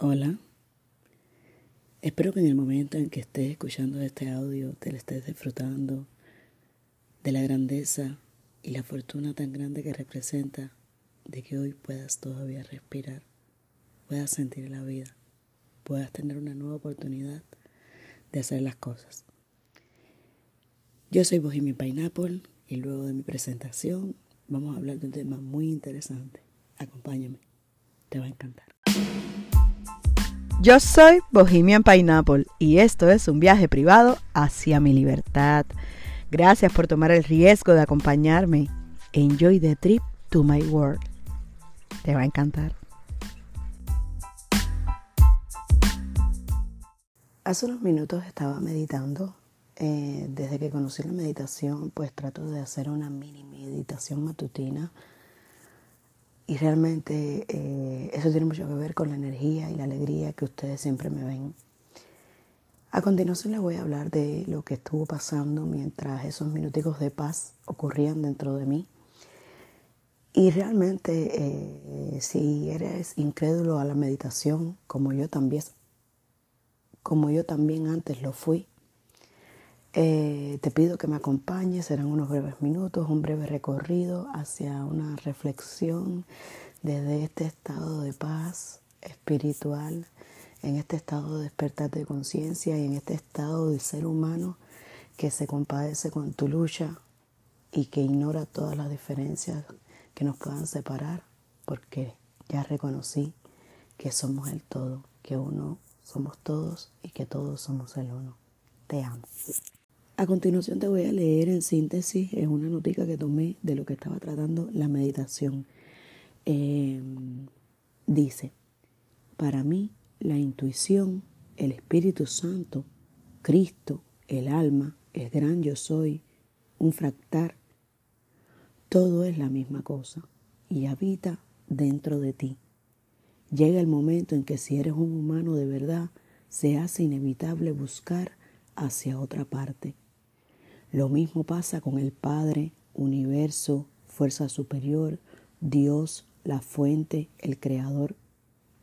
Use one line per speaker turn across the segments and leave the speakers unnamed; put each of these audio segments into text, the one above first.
Hola. Espero que en el momento en que estés escuchando este audio te lo estés disfrutando de la grandeza y la fortuna tan grande que representa de que hoy puedas todavía respirar, puedas sentir la vida, puedas tener una nueva oportunidad de hacer las cosas. Yo soy Bohemian Pineapple y luego de mi presentación vamos a hablar de un tema muy interesante. Acompáñame, te va a encantar.
Yo soy Bohemian Pineapple y esto es un viaje privado hacia mi libertad. Gracias por tomar el riesgo de acompañarme. Enjoy the trip to my world. Te va a encantar.
Hace unos minutos estaba meditando. Eh, desde que conocí la meditación, pues trato de hacer una mini meditación matutina y realmente eh, eso tiene mucho que ver con la energía y la alegría que ustedes siempre me ven. A continuación les voy a hablar de lo que estuvo pasando mientras esos minuticos de paz ocurrían dentro de mí. Y realmente eh, si eres incrédulo a la meditación, como yo también, como yo también antes lo fui, eh, te pido que me acompañes, serán unos breves minutos, un breve recorrido hacia una reflexión desde este estado de paz espiritual, en este estado de despertar de conciencia y en este estado de ser humano que se compadece con tu lucha y que ignora todas las diferencias que nos puedan separar, porque ya reconocí que somos el todo, que uno somos todos y que todos somos el uno. Te amo. A continuación te voy a leer en síntesis, es una notica que tomé de lo que estaba tratando la meditación. Em, dice, para mí la intuición, el Espíritu Santo, Cristo, el alma, el gran yo soy, un fractal, todo es la misma cosa y habita dentro de ti. Llega el momento en que si eres un humano de verdad, se hace inevitable buscar hacia otra parte lo mismo pasa con el Padre, universo, fuerza superior, Dios, la fuente, el Creador.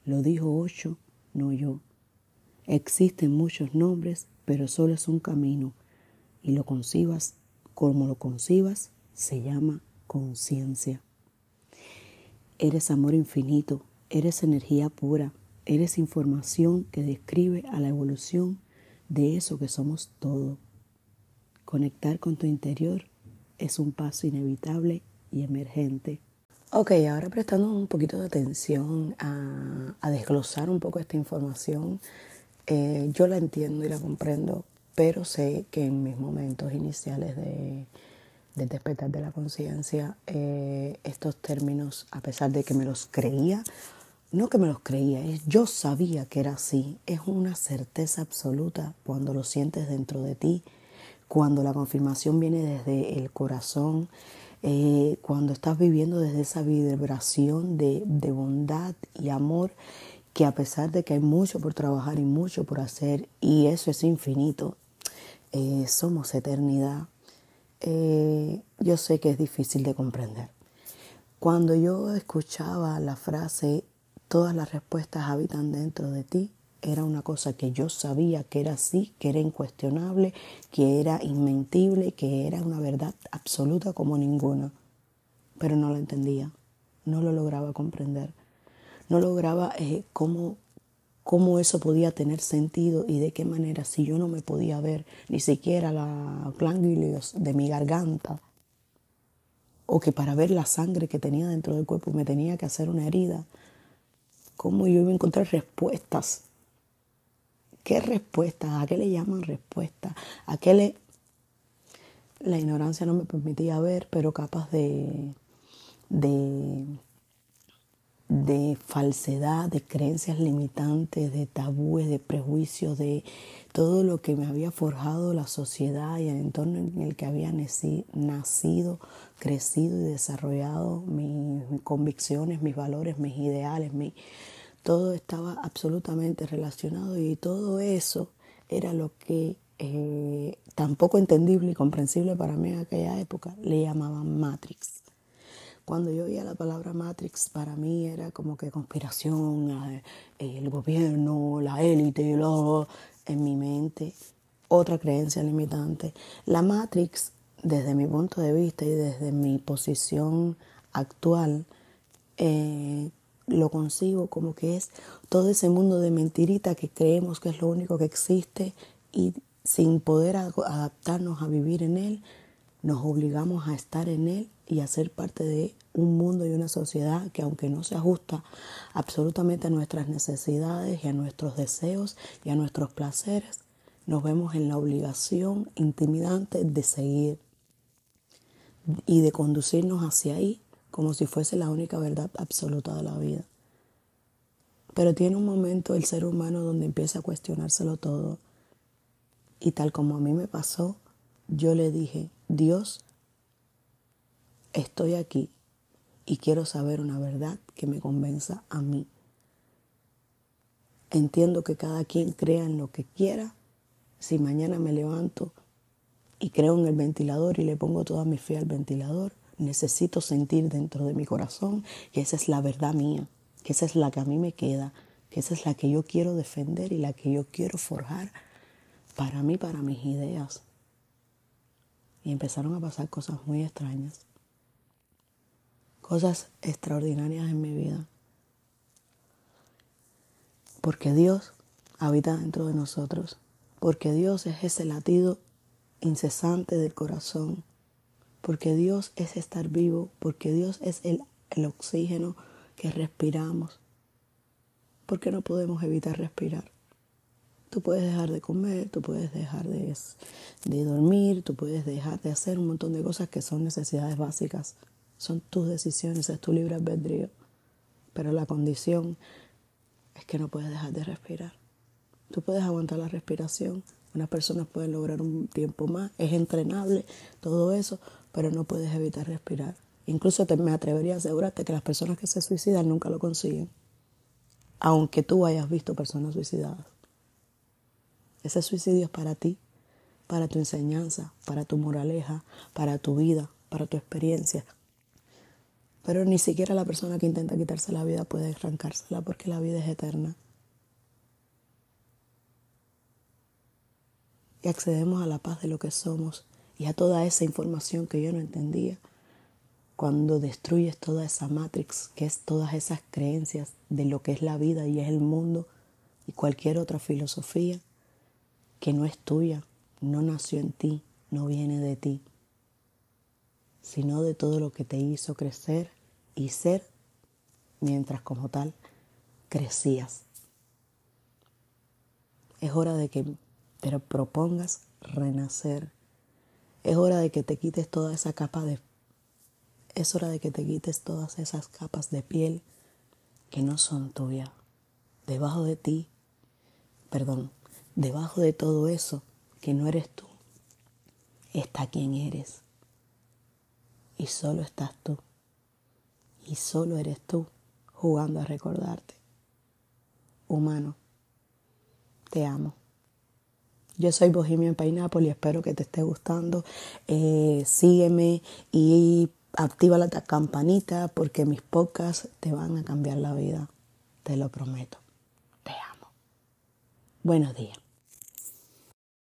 Lo dijo Ocho, no yo. Existen muchos nombres, pero solo es un camino. Y lo concibas como lo concibas, se llama conciencia. Eres amor infinito, eres energía pura, eres información que describe a la evolución de eso que somos todo. Conectar con tu interior es un paso inevitable y emergente. Ok, ahora prestando un poquito de atención a, desglosar un poco esta información, eh, yo la entiendo y la comprendo, pero sé que en mis momentos iniciales de, despertar de la conciencia, eh, estos términos, a pesar de que me los creía, no que me los creía, es yo sabía que era así, es una certeza absoluta cuando lo sientes dentro de ti cuando la confirmación viene desde el corazón, eh, cuando estás viviendo desde esa vibración de, bondad y amor, que a pesar de que hay mucho por trabajar y mucho por hacer, y eso es infinito, eh, somos eternidad, eh, yo sé que es difícil de comprender. Cuando yo escuchaba la frase, todas las respuestas habitan dentro de ti, era una cosa que yo sabía que era así, que era incuestionable, que era inmentible, que era una verdad absoluta como ninguna. Pero no la entendía, no lo lograba comprender, no lograba eh, cómo, cómo eso podía tener sentido y de qué manera, si yo no me podía ver ni siquiera la ganglios de mi garganta, o que para ver la sangre que tenía dentro del cuerpo me tenía que hacer una herida, cómo yo iba a encontrar respuestas ¿Qué respuesta? ¿A qué le llaman respuesta? ¿A qué le... La ignorancia no me permitía ver, pero capaz de, de, de falsedad, de creencias limitantes, de tabúes, de prejuicios, de todo lo que me había forjado la sociedad y el entorno en el que había nacido, crecido y desarrollado mis, convicciones, mis valores, mis ideales, mi, todo estaba absolutamente relacionado y todo eso era lo que eh, tampoco entendible y comprensible para mí en aquella época le llamaban Matrix. Cuando yo oía la palabra Matrix, para mí era como que conspiración, eh, el gobierno, la élite, en mi mente, otra creencia limitante. La Matrix, desde mi punto de vista y desde mi posición actual, eh, lo consigo como que es todo ese mundo de mentirita que creemos que es lo único que existe y sin poder adaptarnos a vivir en él, nos obligamos a estar en él y a ser parte de un mundo y una sociedad que aunque no se ajusta absolutamente a nuestras necesidades y a nuestros deseos y a nuestros placeres, nos vemos en la obligación intimidante de seguir y de conducirnos hacia ahí como si fuese la única verdad absoluta de la vida. Pero tiene un momento el ser humano donde empieza a cuestionárselo todo. Y tal como a mí me pasó, yo le dije, Dios, estoy aquí y quiero saber una verdad que me convenza a mí. Entiendo que cada quien crea en lo que quiera. Si mañana me levanto y creo en el ventilador y le pongo toda mi fe al ventilador, necesito sentir dentro de mi corazón que esa es la verdad mía, que esa es la que a mí me queda, que esa es la que yo quiero defender y la que yo quiero forjar para mí, para mis ideas. Y empezaron a pasar cosas muy extrañas, cosas extraordinarias en mi vida. Porque Dios habita dentro de nosotros, porque Dios es ese latido incesante del corazón, porque Dios es estar vivo, porque Dios es el, el oxígeno que respiramos, porque no podemos evitar respirar. Tú puedes dejar de comer, tú puedes dejar de, de dormir, tú puedes dejar de hacer un montón de cosas que son necesidades básicas. Son tus decisiones, es tu libre albedrío. Pero la condición es que no puedes dejar de respirar. Tú puedes aguantar la respiración. Unas personas pueden lograr un tiempo más. Es entrenable todo eso, pero no puedes evitar respirar. Incluso te, me atrevería a asegurarte que las personas que se suicidan nunca lo consiguen. Aunque tú hayas visto personas suicidadas. Ese suicidio es para ti, para tu enseñanza, para tu moraleja, para tu vida, para tu experiencia. Pero ni siquiera la persona que intenta quitarse la vida puede arrancársela porque la vida es eterna. Y accedemos a la paz de lo que somos y a toda esa información que yo no entendía cuando destruyes toda esa matrix, que es todas esas creencias de lo que es la vida y es el mundo y cualquier otra filosofía que no es tuya, no nació en ti, no viene de ti, sino de todo lo que te hizo crecer y ser mientras como tal crecías. Es hora de que te propongas renacer. Es hora de que te quites toda esa capa de... Es hora de que te quites todas esas capas de piel que no son tuyas. Debajo de ti, perdón, Debajo de todo eso, que no eres tú, está quien eres. Y solo estás tú. Y solo eres tú jugando a recordarte. Humano, te amo. Yo soy Bohemia en Pineapple y espero que te esté gustando. Eh, sígueme y activa la campanita porque mis podcasts te van a cambiar la vida. Te lo prometo. Te amo. Buenos días.